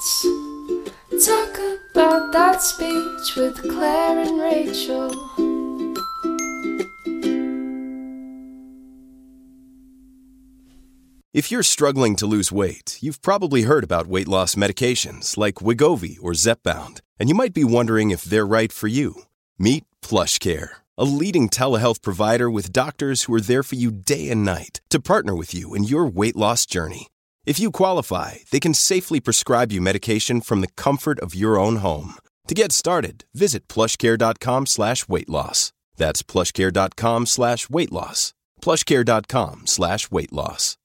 Talk about that speech with Claire and Rachael. If you're struggling to lose weight, you've probably heard about weight loss medications like Wegovy or Zepbound, and you might be wondering if they're right for you. Meet PlushCare, a leading telehealth provider with doctors who are there for you day and night to partner with you in your weight loss journey. If you qualify, they can safely prescribe you medication from the comfort of your own home. To get started, visit plushcare.com slash weight loss. That's plushcare.com slash weight loss. Plushcare.com slash weight loss.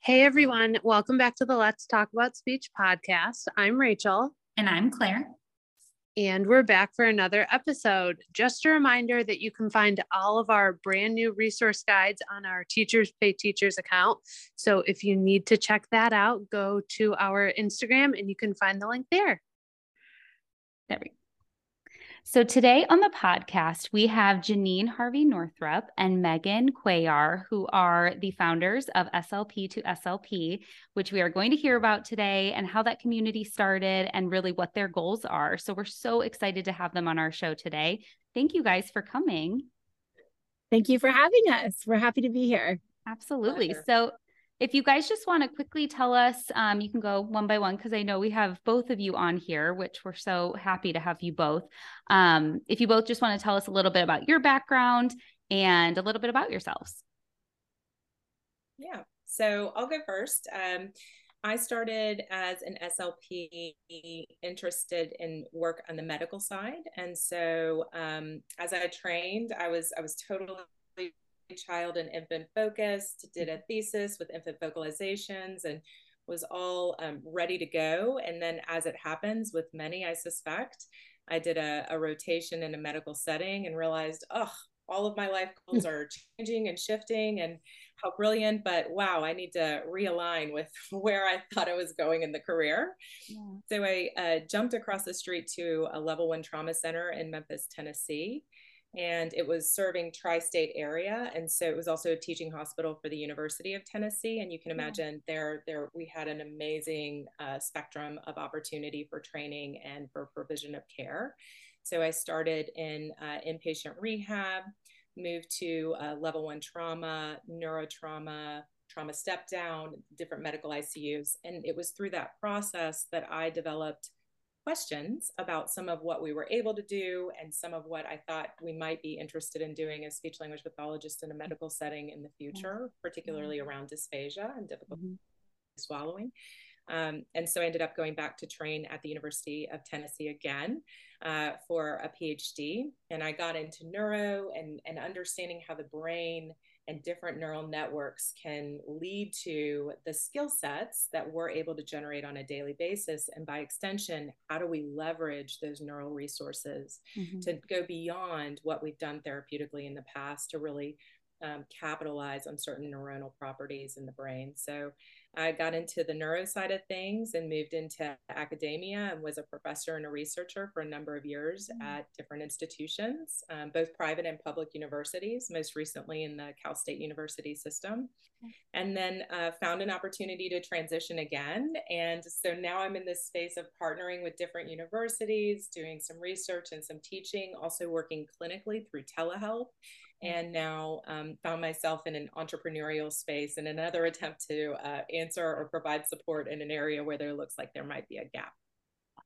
Hey everyone, welcome back to the Let's Taco Bout Speech podcast. I'm Rachael. And I'm Claire. And we're back for another episode. Just a reminder that you can find all of our brand new resource guides on our Teachers Pay Teachers account. So if you need to check that out, go to our Instagram and you can find the link there. There we go. So today on the podcast, we have Jennine Harvey Northrup and Megan Cuellar, who are the founders of SLP to SLP, which we are going to hear about today and how that community started and really what their goals are. So we're so excited to have them on our show today. Thank you guys for coming. Thank you for having us. We're happy to be here. Absolutely. So if you guys just want to quickly tell us, um, you can go one by one because I know we have both of you on here, which we're so happy to have you both. Um, if you both just want to tell us a little bit about your background and a little bit about yourselves. Yeah, so I'll go first. Um, I started as an SLP interested in work on the medical side, and so um, as I trained, I was I was totally child and infant focused, did a thesis with infant vocalizations and was all um, ready to go. And then, as it happens with many, I suspect, I did a, a rotation in a medical setting and realized, oh, all of my life goals are changing and shifting and how brilliant but wow i need to realign with where i thought i was going in the career yeah. so i uh, jumped across the street to a level one trauma center in memphis tennessee and it was serving tri-state area and so it was also a teaching hospital for the university of tennessee and you can imagine there there we had an amazing uh, spectrum of opportunity for training and for provision of care. So i started in uh, inpatient rehab moved to uh, level one trauma neurotrauma trauma step down different medical icus and it was through that process that i developed questions about some of what we were able to do and some of what I thought we might be interested in doing as speech language pathologists in a medical setting in the future, particularly around dysphagia and difficulty mm-hmm. swallowing. Um, and so I ended up going back to train at the University of Tennessee again uh, for a PhD. And I got into neuro and, and understanding how the brain and different neural networks can lead to the skill sets that we're able to generate on a daily basis. And by extension, how do we leverage those neural resources mm-hmm. to go beyond what we've done therapeutically in the past to really um, capitalize on certain neuronal properties in the brain? So I got into the neuro side of things and moved into academia and was a professor and a researcher for a number of years mm-hmm. at different institutions, um, both private and public universities, most recently in the Cal State University system. And then uh, found an opportunity to transition again. And so now I'm in this space of partnering with different universities, doing some research and some teaching, also working clinically through telehealth and now um, found myself in an entrepreneurial space in another attempt to uh, answer or provide support in an area where there looks like there might be a gap.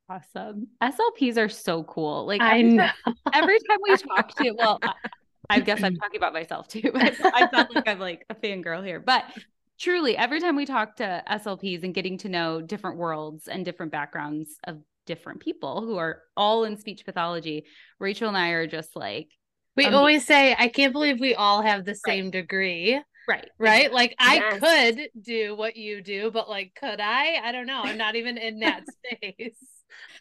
Awesome. SLPs are so cool. Like I know. every time we talk to, well, I guess I'm talking about myself too. I sound like I'm like a fangirl here, but truly, every time we talk to SLPs and getting to know different worlds and different backgrounds of different people who are all in speech pathology, Rachael and I are just like we um, always say, I can't believe we all have the same right. degree. Right. Right. Like I could do what you do, but like, could I? I don't know. I'm not even in that space.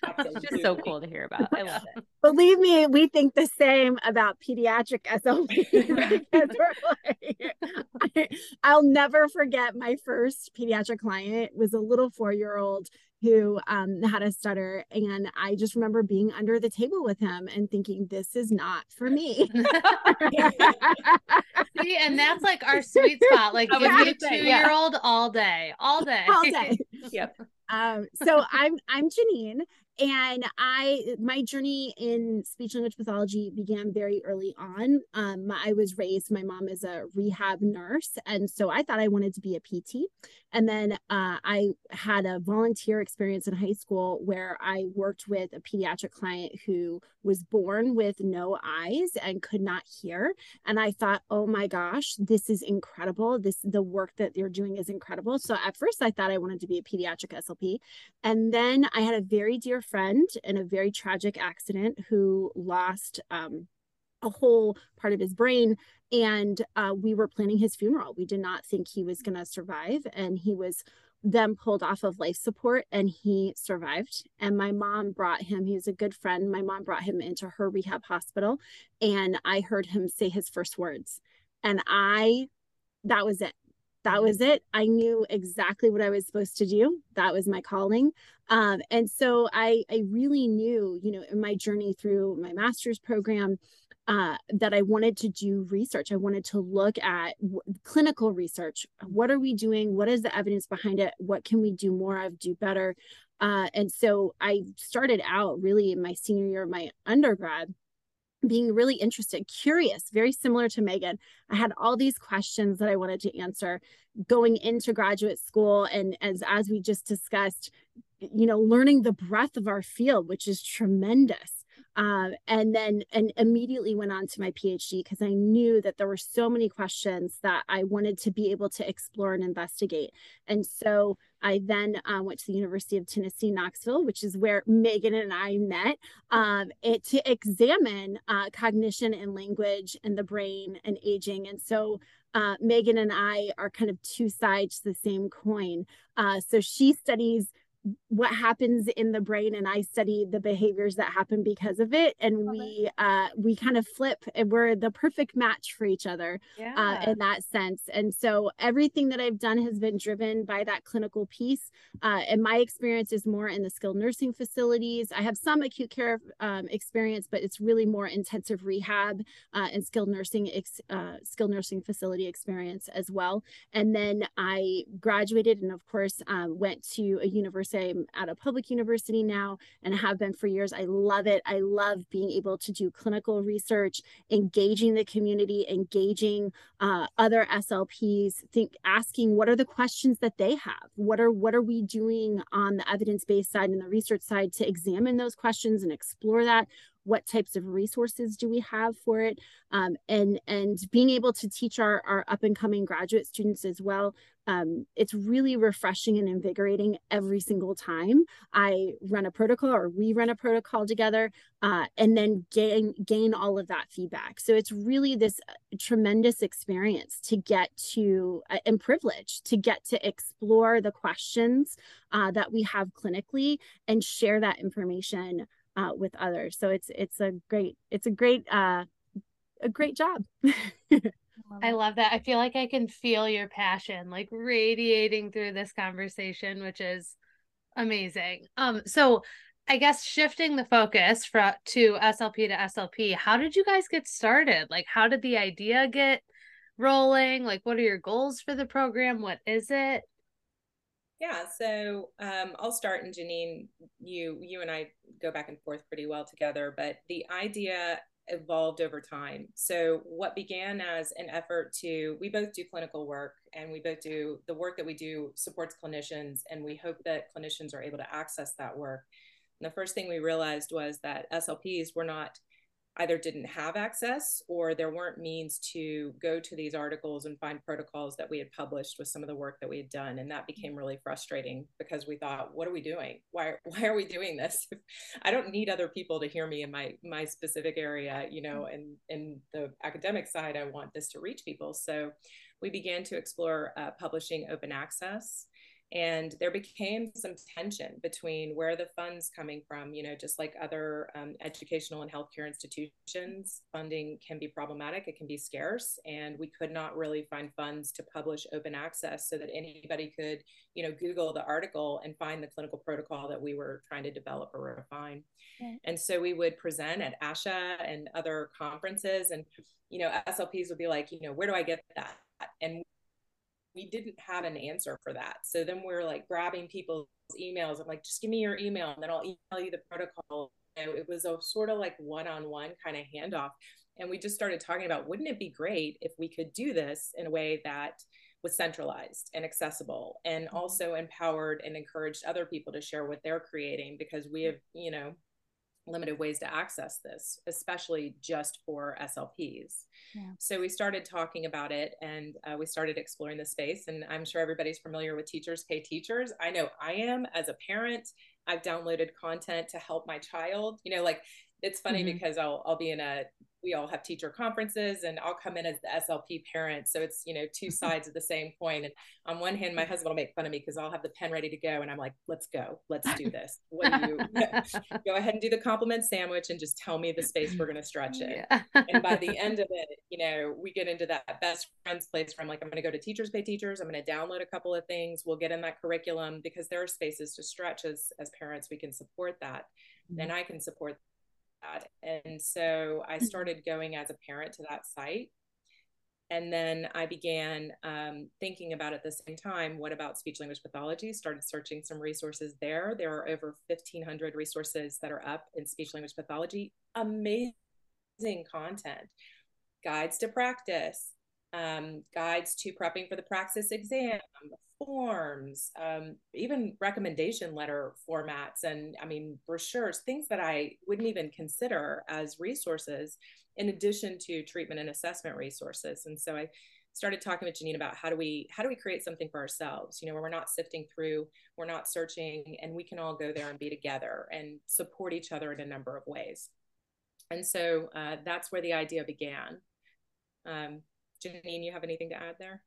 It's just so cool to hear about. I love it. Believe me, we think the same about pediatric SLP like, I, will never forget my first pediatric client was a little four-year-old who um, had a stutter, and I just remember being under the table with him and thinking, "This is not for me." See, and that's like our sweet spot. Like, I give was me a two year old all day, all day. all day. Yep. Um, so I'm I'm Jennine, and I my journey in speech language pathology began very early on. Um, I was raised. My mom is a rehab nurse, and so I thought I wanted to be a PT. And then uh, I had a volunteer experience in high school where I worked with a pediatric client who was born with no eyes and could not hear. And I thought, oh my gosh, this is incredible. This the work that you're doing is incredible. So at first I thought I wanted to be a pediatric SLP. And then I had a very dear friend in a very tragic accident who lost um, a whole part of his brain. And uh, we were planning his funeral. We did not think he was going to survive. And he was then pulled off of life support and he survived. And my mom brought him, he was a good friend. My mom brought him into her rehab hospital. And I heard him say his first words. And I, that was it that was it. I knew exactly what I was supposed to do. That was my calling. Um, and so I, I really knew, you know, in my journey through my master's program, uh, that I wanted to do research. I wanted to look at w- clinical research. What are we doing? What is the evidence behind it? What can we do more of, do better? Uh, and so I started out really in my senior year of my undergrad being really interested, curious, very similar to Megan. I had all these questions that I wanted to answer going into graduate school. And as, as we just discussed, you know, learning the breadth of our field, which is tremendous. Uh, and then and immediately went on to my PhD because I knew that there were so many questions that I wanted to be able to explore and investigate. And so I then uh, went to the University of Tennessee, Knoxville, which is where Megan and I met, um, it, to examine uh, cognition and language and the brain and aging. And so uh, Megan and I are kind of two sides to the same coin. Uh, so she studies what happens in the brain and I study the behaviors that happen because of it and we uh we kind of flip and we're the perfect match for each other Yeah. uh, in that sense. And so everything that I've done has been driven by that clinical piece. Uh, and my experience is more in the skilled nursing facilities. I have some acute care um, experience, but it's really more intensive rehab uh, and skilled nursing, ex- uh, skilled nursing facility experience as well. And then I graduated and, of course, um, went to a university. I'm at a public university now and have been for years. I love it. I love being able to do clinical research, engaging the community, engaging uh, other SLPs, think asking what are the questions that they have? What are what are we doing on the evidence-based side and the research side to examine those questions and explore that? What types of resources do we have for it? Um, and and being able to teach our, our up and coming graduate students as well. Um, it's really refreshing and invigorating every single time I run a protocol or we run a protocol together uh, and then gain gain all of that feedback. So it's really this uh, tremendous experience to get to uh, and privilege to get to explore the questions uh, that we have clinically and share that information uh, with others. So it's it's a great it's a great uh, a great job. I love that. I feel like I can feel your passion like radiating through this conversation, which is amazing. Um, so I guess shifting the focus from to SLP to SLP, how did you guys get started? Like, how did the idea get rolling? Like, what are your goals for the program? What is it? Yeah, so um, I'll start, and Jennine, you you and I go back and forth pretty well together. But the idea evolved over time. So what began as an effort to we both do clinical work, and we both do the work that we do supports clinicians, and we hope that clinicians are able to access that work. And the first thing we realized was that SLPs were not either didn't have access or there weren't means to go to these articles and find protocols that we had published with some of the work that we had done. And that became really frustrating because we thought what are we doing? Why why are we doing this? I don't need other people to hear me in my my specific area you know and in the academic side i want this to reach people. So we began to explore uh, publishing open access and there became some tension between where the funds coming from you know just like other um, educational and healthcare institutions funding can be problematic it can be scarce and we could not really find funds to publish open access so that anybody could you know google the article and find the clinical protocol that we were trying to develop or refine. And so we would present at ASHA and other conferences and you know slps would be like you know where do i get that? And we didn't have an answer for that. So then we're like grabbing people's emails. I'm like, just give me your email and then I'll email you the protocol. And it was a sort of like one on one kind of handoff. And we just started talking about wouldn't it be great if we could do this in a way that was centralized and accessible and mm-hmm. also empowered and encouraged other people to share what they're creating because we have, you know, limited ways to access this, especially just for SLPs. Yeah. So we started talking about it and uh, we started exploring the space. And I'm sure everybody's familiar with Teachers Pay Teachers. I know I am as a parent. I've downloaded content to help my child. You know, like it's funny mm-hmm. because I'll I'll be in a we all have teacher conferences and I'll come in as the SLP parent. So it's, you know, two sides of the same coin. And on one hand, my husband will make fun of me because I'll have the pen ready to go. And I'm like, let's go, let's do this. What do you go ahead and do the compliment sandwich and just tell me the space we're going to stretch it. Yeah. and by the end of it, you know, we get into that best friends place where I'm like, I'm going to go to teachers pay teachers. I'm going to download a couple of things. We'll get in that curriculum because there are spaces to stretch as, as parents. We can support that. Mm-hmm. Then I can support that. And so I mm-hmm. started going as a parent to that site. And then I began um, thinking about at the same time, what about speech language pathology? Started searching some resources there. There are over 1,500 resources that are up in speech language pathology. Amazing content, guides to practice, um, guides to prepping for the praxis exam, forms, um, even recommendation letter formats, and I mean, brochures, things that I wouldn't even consider as resources in addition to treatment and assessment resources. And so I started talking with Jennine about how do we how do we create something for ourselves you know where we're not sifting through we're not searching and we can all go there and be together and support each other in a number of ways and so uh, that's where the idea began um, Jennine, you have anything to add there?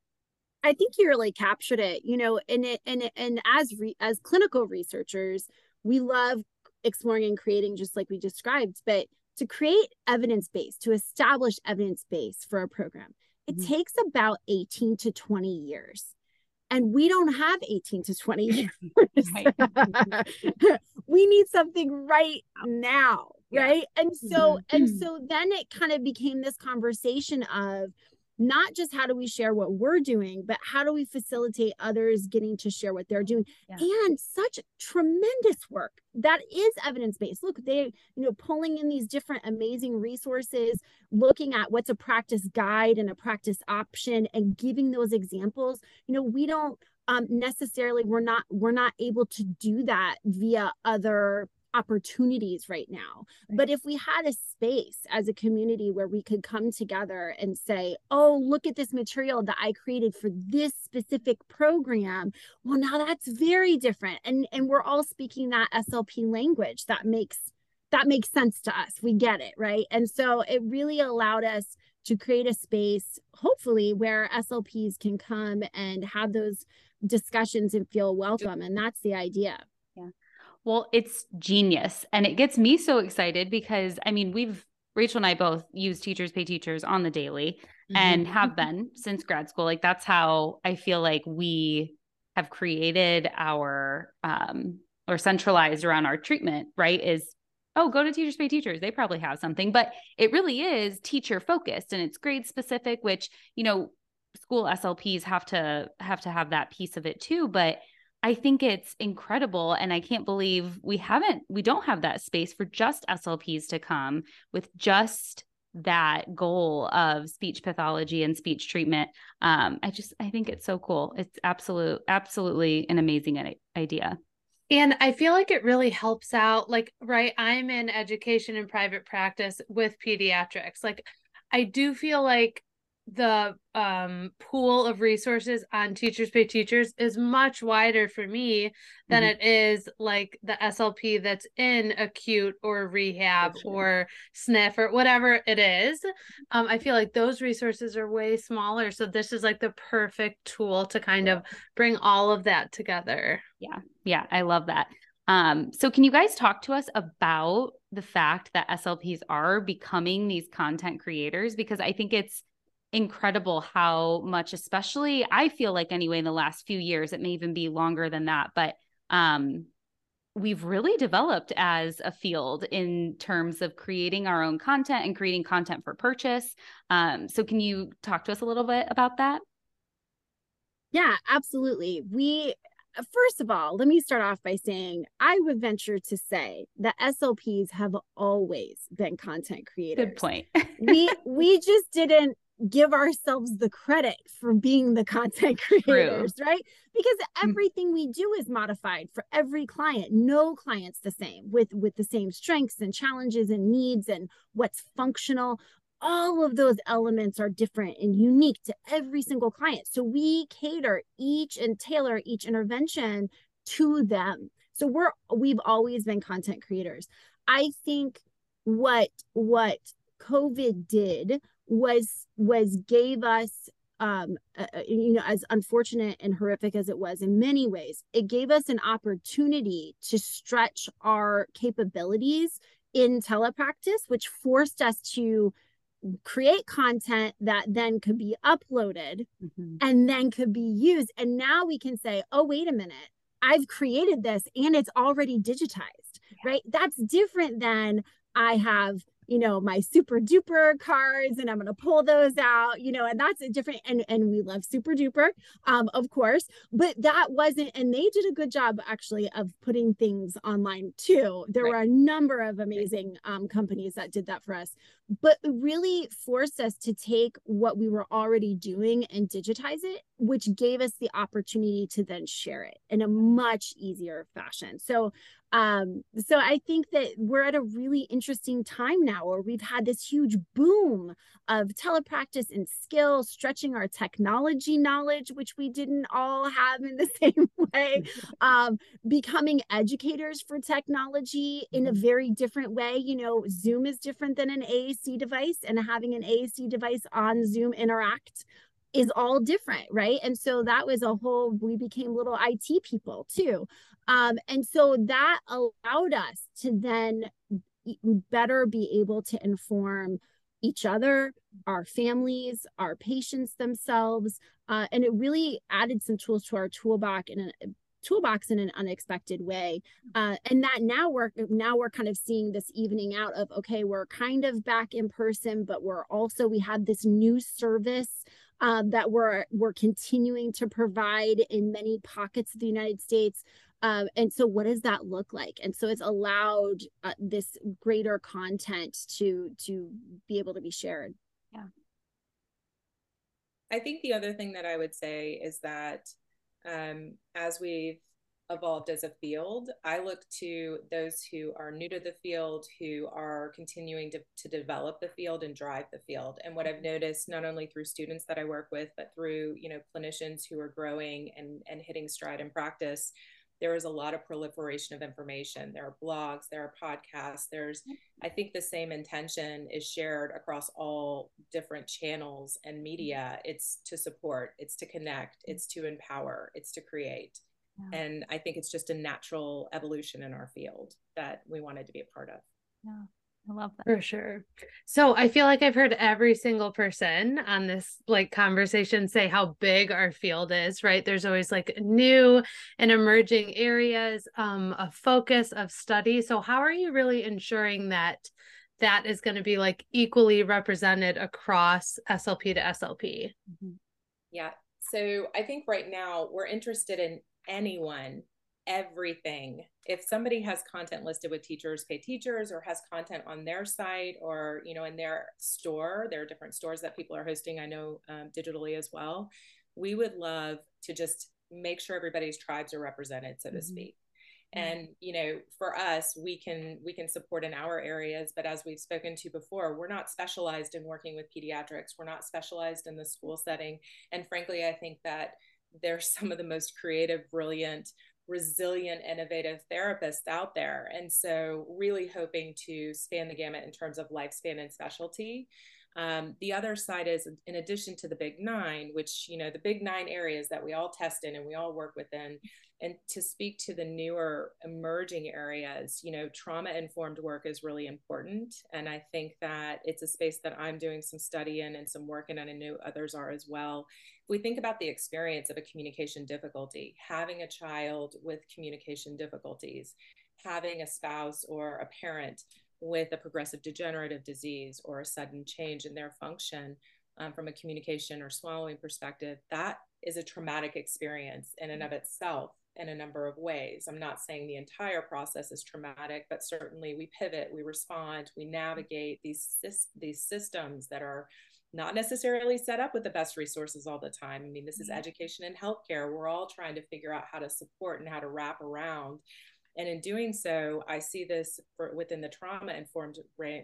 I think you really captured it, you know, and it and it, and as re, as clinical researchers, we love exploring and creating just like we described, but to create evidence base, to establish evidence base for a program, it mm-hmm. takes about 18 to 20 years. And we don't have 18 to 20 years. we need something right now, right? Yeah. And so mm-hmm. and so then it kind of became this conversation of not just how do we share what we're doing, but how do we facilitate others getting to share what they're doing? Yeah. And such tremendous work that is evidence based. Look, they, you know, pulling in these different amazing resources, looking at what's a practice guide and a practice option and giving those examples. You know, we don't um, necessarily, we're not, we're not able to do that via other opportunities right now. But if we had a space as a community where we could come together and say, oh, look at this material that I created for this specific program, well, now that's very different. And, and we're all speaking that SLP language that makes that makes sense to us. We get it, right? And so it really allowed us to create a space, hopefully, where SLPs can come and have those discussions and feel welcome. And that's the idea. Well, it's genius. And it gets me so excited because I mean, we've Rachael and I both use teachers pay teachers on the daily mm-hmm. and have been since grad school. Like that's how I feel like we have created our um or centralized around our treatment, right? Is oh, go to teachers pay teachers. They probably have something, but it really is teacher focused and it's grade specific, which, you know, school SLPs have to have to have that piece of it too. But I think it's incredible. And I can't believe we haven't, we don't have that space for just SLPs to come with just that goal of speech pathology and speech treatment. Um, I just, I think it's so cool. It's absolute, absolutely an amazing idea. And I feel like it really helps out. Like, right, I'm in education and private practice with pediatrics. Like, I do feel like the um pool of resources on teachers pay teachers is much wider for me than mm-hmm. it is like the SLP that's in acute or rehab or sniff or whatever it is. Um I feel like those resources are way smaller so this is like the perfect tool to kind yeah. of bring all of that together. Yeah. Yeah, I love that. Um so can you guys talk to us about the fact that SLPs are becoming these content creators because I think it's incredible how much especially i feel like anyway in the last few years it may even be longer than that but um we've really developed as a field in terms of creating our own content and creating content for purchase. Um so can you talk to us a little bit about that? Yeah absolutely. We first of all let me start off by saying i would venture to say that slps have always been content creators. good point. We we just didn't give ourselves the credit for being the content creators, True. right? Because mm. everything we do is modified for every client. No client's the same with with the same strengths and challenges and needs and what's functional. All of those elements are different and unique to every single client. So we cater each and tailor each intervention to them. So we're we've always been content creators. I think what what COVID did was was gave us um, uh, you know, as unfortunate and horrific as it was in many ways, it gave us an opportunity to stretch our capabilities in telepractice, which forced us to create content that then could be uploaded mm-hmm. and then could be used. And now we can say, oh, wait a minute, I've created this and it's already digitized, yeah. right? That's different than I have you know my super duper cards and i'm going to pull those out you know and that's a different and and we love super duper um of course but that wasn't and they did a good job actually of putting things online too. There right. were a number of amazing um, companies that did that for us but really forced us to take what we were already doing and digitize it which gave us the opportunity to then share it in a much easier fashion. So um, so I think that we're at a really interesting time now where we've had this huge boom of telepractice and skill, stretching our technology knowledge, which we didn't all have in the same way, um, becoming educators for technology in a mm-hmm. very different way. You know, Zoom is different than an AAC device, and having an AAC device on Zoom interact is all different, right? And so that was a whole, we became little IT people too. Um, and so that allowed us to then better be able to inform each other, our families, our patients themselves. Uh, and it really added some tools to our toolbox in a toolbox in an unexpected way. Uh, and that now we're now we're kind of seeing this evening out of okay, we're kind of back in person, but we're also we have this new service um, that we're we're continuing to provide in many pockets of the United States. Um, and so, what does that look like? And so, it's allowed uh, this greater content to to be able to be shared. Yeah. I think the other thing that I would say is that um, as we've evolved as a field. I look to those who are new to the field, who are continuing to, to develop the field and drive the field. And what I've mm-hmm. noticed, not only through students that I work with, but through you know clinicians who are growing and, and hitting stride in practice, there is a lot of proliferation of information. There are blogs, there are podcasts. There's, mm-hmm. I think, the same intention is shared across all different channels and media. Mm-hmm. It's to support, it's to connect, it's to empower, it's to create. Yeah. And I think it's just a natural evolution in our field that we wanted to be a part of. Yeah. I love that. For sure. So I feel like I've heard every single person on this like conversation say how big our field is, right? There's always like new and emerging areas um of focus of study. So how are you really ensuring that that is going to be like equally represented across SLP to SLP? Mm-hmm. Yeah. So I think right now we're interested in anyone everything. If somebody has content listed with teachers pay teachers or has content on their site or, you know, in their store, there are different stores that people are hosting, I know um, digitally as well. We would love to just make sure everybody's tribes are represented, so to mm-hmm. speak. and you know for us we can we can support in our areas but as we've spoken to before we're not specialized in working with pediatrics we're not specialized in the school setting and frankly i think that they're some of the most creative brilliant resilient innovative therapists out there. And so really hoping to span the gamut in terms of lifespan and specialty um, the other side is, in addition to the big nine, which, you know, the big nine areas that we all test in and we all work within, and to speak to the newer emerging areas, you know, trauma informed work is really important. And I think that it's a space that I'm doing some study in and some work in, and I know others are as well. If we think about the experience of a communication difficulty, having a child with communication difficulties, having a spouse or a parent with a progressive degenerative disease or a sudden change in their function um, from a communication or swallowing perspective, that is a traumatic experience in and of itself in a number of ways. I'm not saying the entire process is traumatic, but certainly we pivot, we respond, we navigate these these systems that are not necessarily set up with the best resources all the time. I mean, this is mm-hmm. education and healthcare. We're all trying to figure out how to support and how to wrap around and in doing so, I see this for, within the trauma informed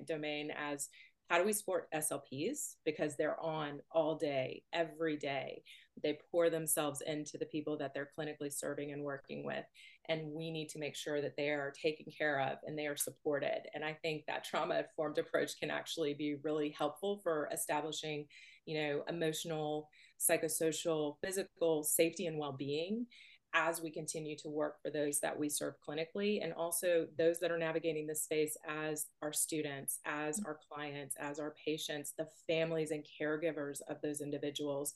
domain as how do we support SLPs? Because they're on all day, every day. They pour themselves into the people that they're clinically serving and working with. And we need to make sure that they are taken care of and they are supported. And I think that trauma informed approach can actually be really helpful for establishing, you know, emotional, psychosocial, physical safety and well being as we continue to work for those that we serve clinically and also those that are navigating this space as our students, as mm-hmm. our clients, as our patients, the families and caregivers of those individuals,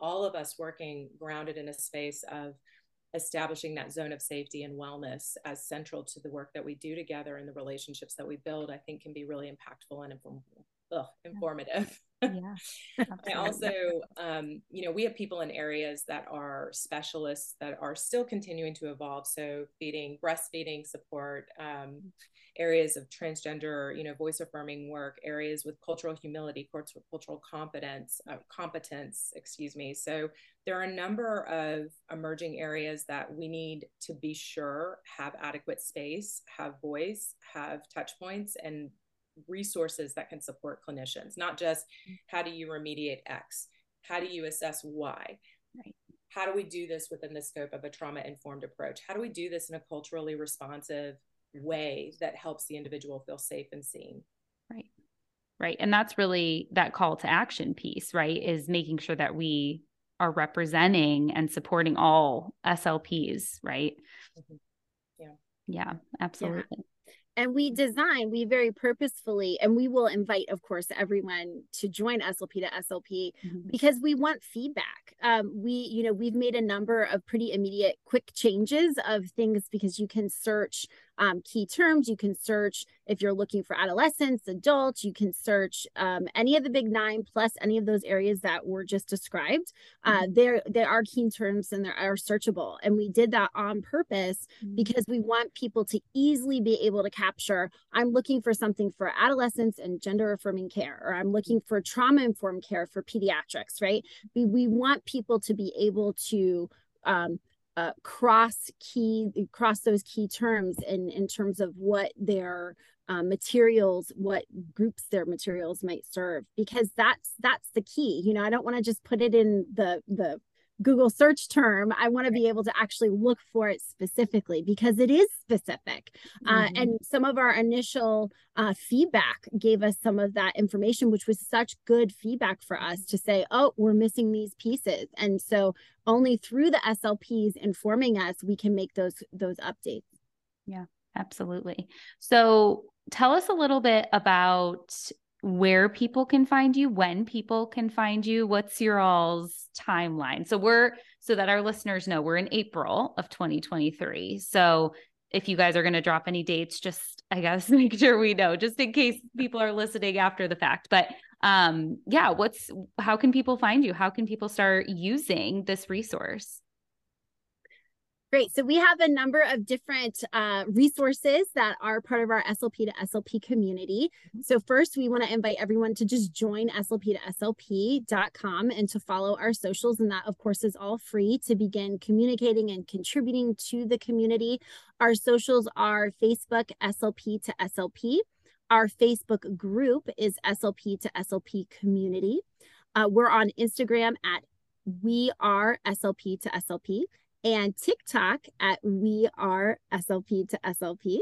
all of us working grounded in a space of establishing that zone of safety and wellness as central to the work that we do together and the relationships that we build, I think can be really impactful and inform- ugh, informative yeah i also um, you know we have people in areas that are specialists that are still continuing to evolve so feeding breastfeeding support um, areas of transgender you know voice affirming work areas with cultural humility cultural competence uh, competence excuse me. So there are a number of emerging areas that we need to be sure have adequate space have voice have touch points and resources that can support clinicians, not just mm. how do you remediate X, how do you assess Y, right. how do we do this within the scope of a trauma informed approach, how do we do this in a culturally responsive way that helps the individual feel safe and seen. Right. Right. And that's really that call to action piece, right? Is making sure that we are representing and supporting all SLPs, right? Mm-hmm. Yeah. Yeah, absolutely. Yeah and we design we very purposefully and we will invite of course everyone to join slp to slp mm-hmm. because we want feedback um, we you know we've made a number of pretty immediate quick changes of things because you can search um, key terms. You can search if you're looking for adolescents, adults, you can search um, any of the big nine plus any of those areas that were just described. Uh, mm-hmm. There, there are key terms and they are searchable. And we did that on purpose mm-hmm. because we want people to easily be able to capture I'm looking for something for adolescents and gender affirming care, or I'm looking for trauma informed care for pediatrics, right? We, we want people to be able to um, uh, cross key cross those key terms in in terms of what their uh, materials what groups their materials might serve because that's that's the key you know i don't want to just put it in the the Google search term, I want to be able to actually look for it specifically because it is specific. Uh, mm-hmm. Uh, and some of our initial uh, feedback gave us some of that information, which was such good feedback for us to say, oh, we're missing these pieces. And so only through the SLPs informing us, we can make those those updates. Yeah, absolutely. So tell us a little bit about where people can find you, when people can find you, what's your all's timeline? So we're so that our listeners know we're in April of 2023. So if you guys are going to drop any dates, just I guess make sure we know, just in case people are listening after the fact. But um, yeah, what's how can people find you? How can people start using this resource? Great. So we have a number of different uh, resources that are part of our SLP to SLP community. Mm-hmm. So first, we want to invite everyone to just join SLP to SLP.com and to follow our socials. And that, of course, is all free to begin communicating and contributing to the community. Our socials are Facebook SLP to SLP. Our Facebook group is SLP to SLP community. Uh, we're on Instagram at we are SLP to SLP and TikTok at We Are SLP to SLP.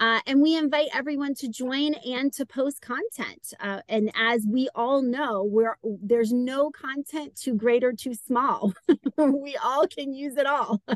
Uh, and we invite everyone to join and to post content. Uh, and as we all know, we're, there's no content too great or too small. we all can use it all.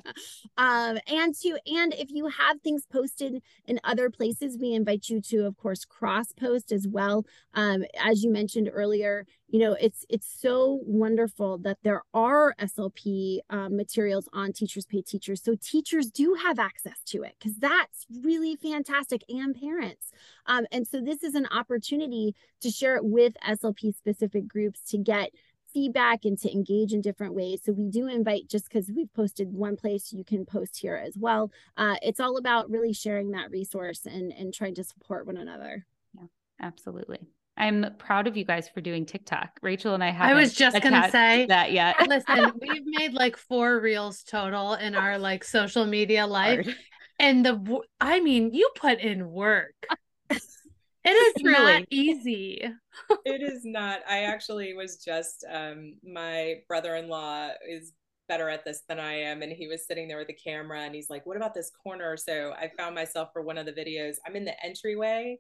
um, and to and if you have things posted in other places, we invite you to, of course, cross post as well. Um, as you mentioned earlier, you know it's it's so wonderful that there are slp um, materials on teachers pay teachers so teachers do have access to it because that's really fantastic and parents um, and so this is an opportunity to share it with slp specific groups to get feedback and to engage in different ways. So we do invite just because we've posted one place, you can post here as well. Uh, it's all about really sharing that resource and and trying to support one another. Yeah, absolutely. I'm proud of you guys for doing TikTok. Rachael and I have. I was just gonna say that. yet. Listen, we've made like four reels total in our like social media life, Hard. and the I mean, you put in work. It is really not easy. it is not. I actually was just um my brother-in-law is better at this than I am. And he was sitting there with the camera and he's like, What about this corner? So I found myself for one of the videos. I'm in the entryway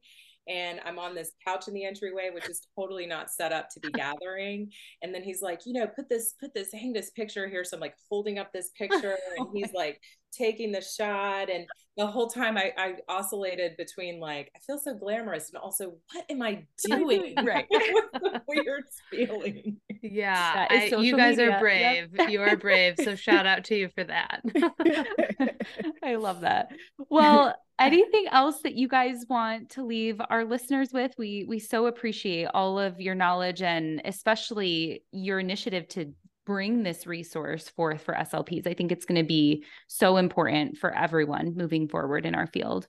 and I'm on this couch in the entryway, which is totally not set up to be gathering. And then he's like, you know, put this, put this, hang this picture here. So I'm like holding up this picture, and he's like taking the shot. And the whole time I, I oscillated between like, I feel so glamorous, and also, what am I doing? right. What's the weird feeling. Yeah. I, you guys media. are brave. Yep. You are brave. So shout out to you for that. I love that. Well, anything else that you guys want to leave our listeners with we we so appreciate all of your knowledge and especially your initiative to bring this resource forth for slps i think it's going to be so important for everyone moving forward in our field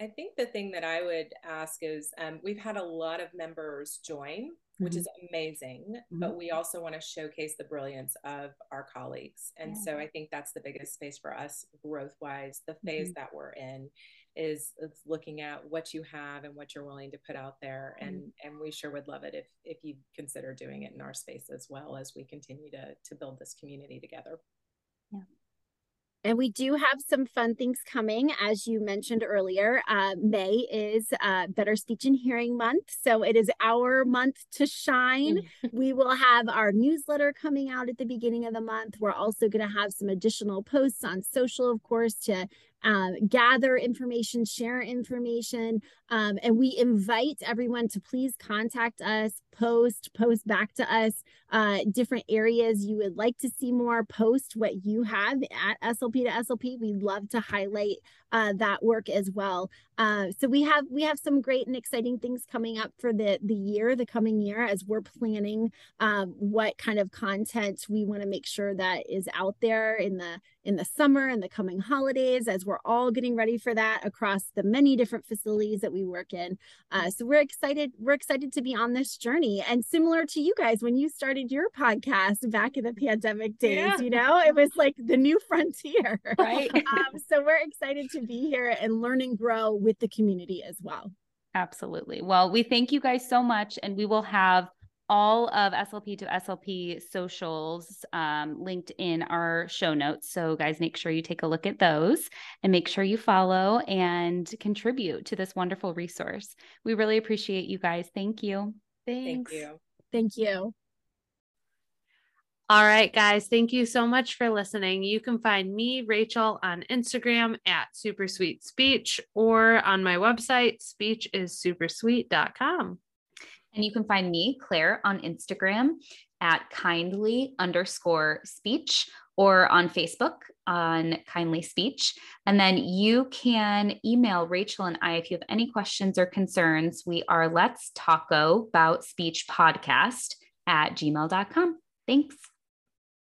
I think the thing that I would ask is um, we've had a lot of members join, which mm-hmm. is amazing, mm-hmm. but we also want to showcase the brilliance of our colleagues. And yeah. so I think that's the biggest space for us, growth wise. The phase mm-hmm. that we're in is, is looking at what you have and what you're willing to put out there. And mm-hmm. and we sure would love it if if you consider doing it in our space as well as we continue to to build this community together. And we do have some fun things coming, as you mentioned earlier. Uh, May is uh, Better Speech and Hearing Month. So it is our month to shine. we will have our newsletter coming out at the beginning of the month. We're also going to have some additional posts on social, of course, to um, gather information, share information, um, and we invite everyone to please contact us, post, post back to us uh, different areas you would like to see more. Post what you have at SLP to SLP. We'd love to highlight uh, that work as well. Uh, so we have we have some great and exciting things coming up for the the year, the coming year, as we're planning um, what kind of content we want to make sure that is out there in the in the summer and the coming holidays, as we're all getting ready for that across the many different facilities that we work in. Uh, so we're excited. We're excited to be on this journey, and similar to you guys when you started your podcast back in the pandemic days, yeah. you know, it was like the new frontier, right? um, so we're excited to be here and learn and grow with the community as well. Absolutely. Well, we thank you guys so much, and we will have all of SLP to SLP socials um, linked in our show notes. So, guys, make sure you take a look at those and make sure you follow and contribute to this wonderful resource. We really appreciate you guys. Thank you. Thanks. Thank you. Thank you. All right, guys, thank you so much for listening. You can find me, Rachael, on Instagram at Super Sweet Speech or on my website, speechissupersweet.com. And you can find me, Claire, on Instagram at kindly underscore speech or on Facebook on kindly speech. And then you can email Rachael and I if you have any questions or concerns. We are let's talk about speech podcast at gmail.com. Thanks.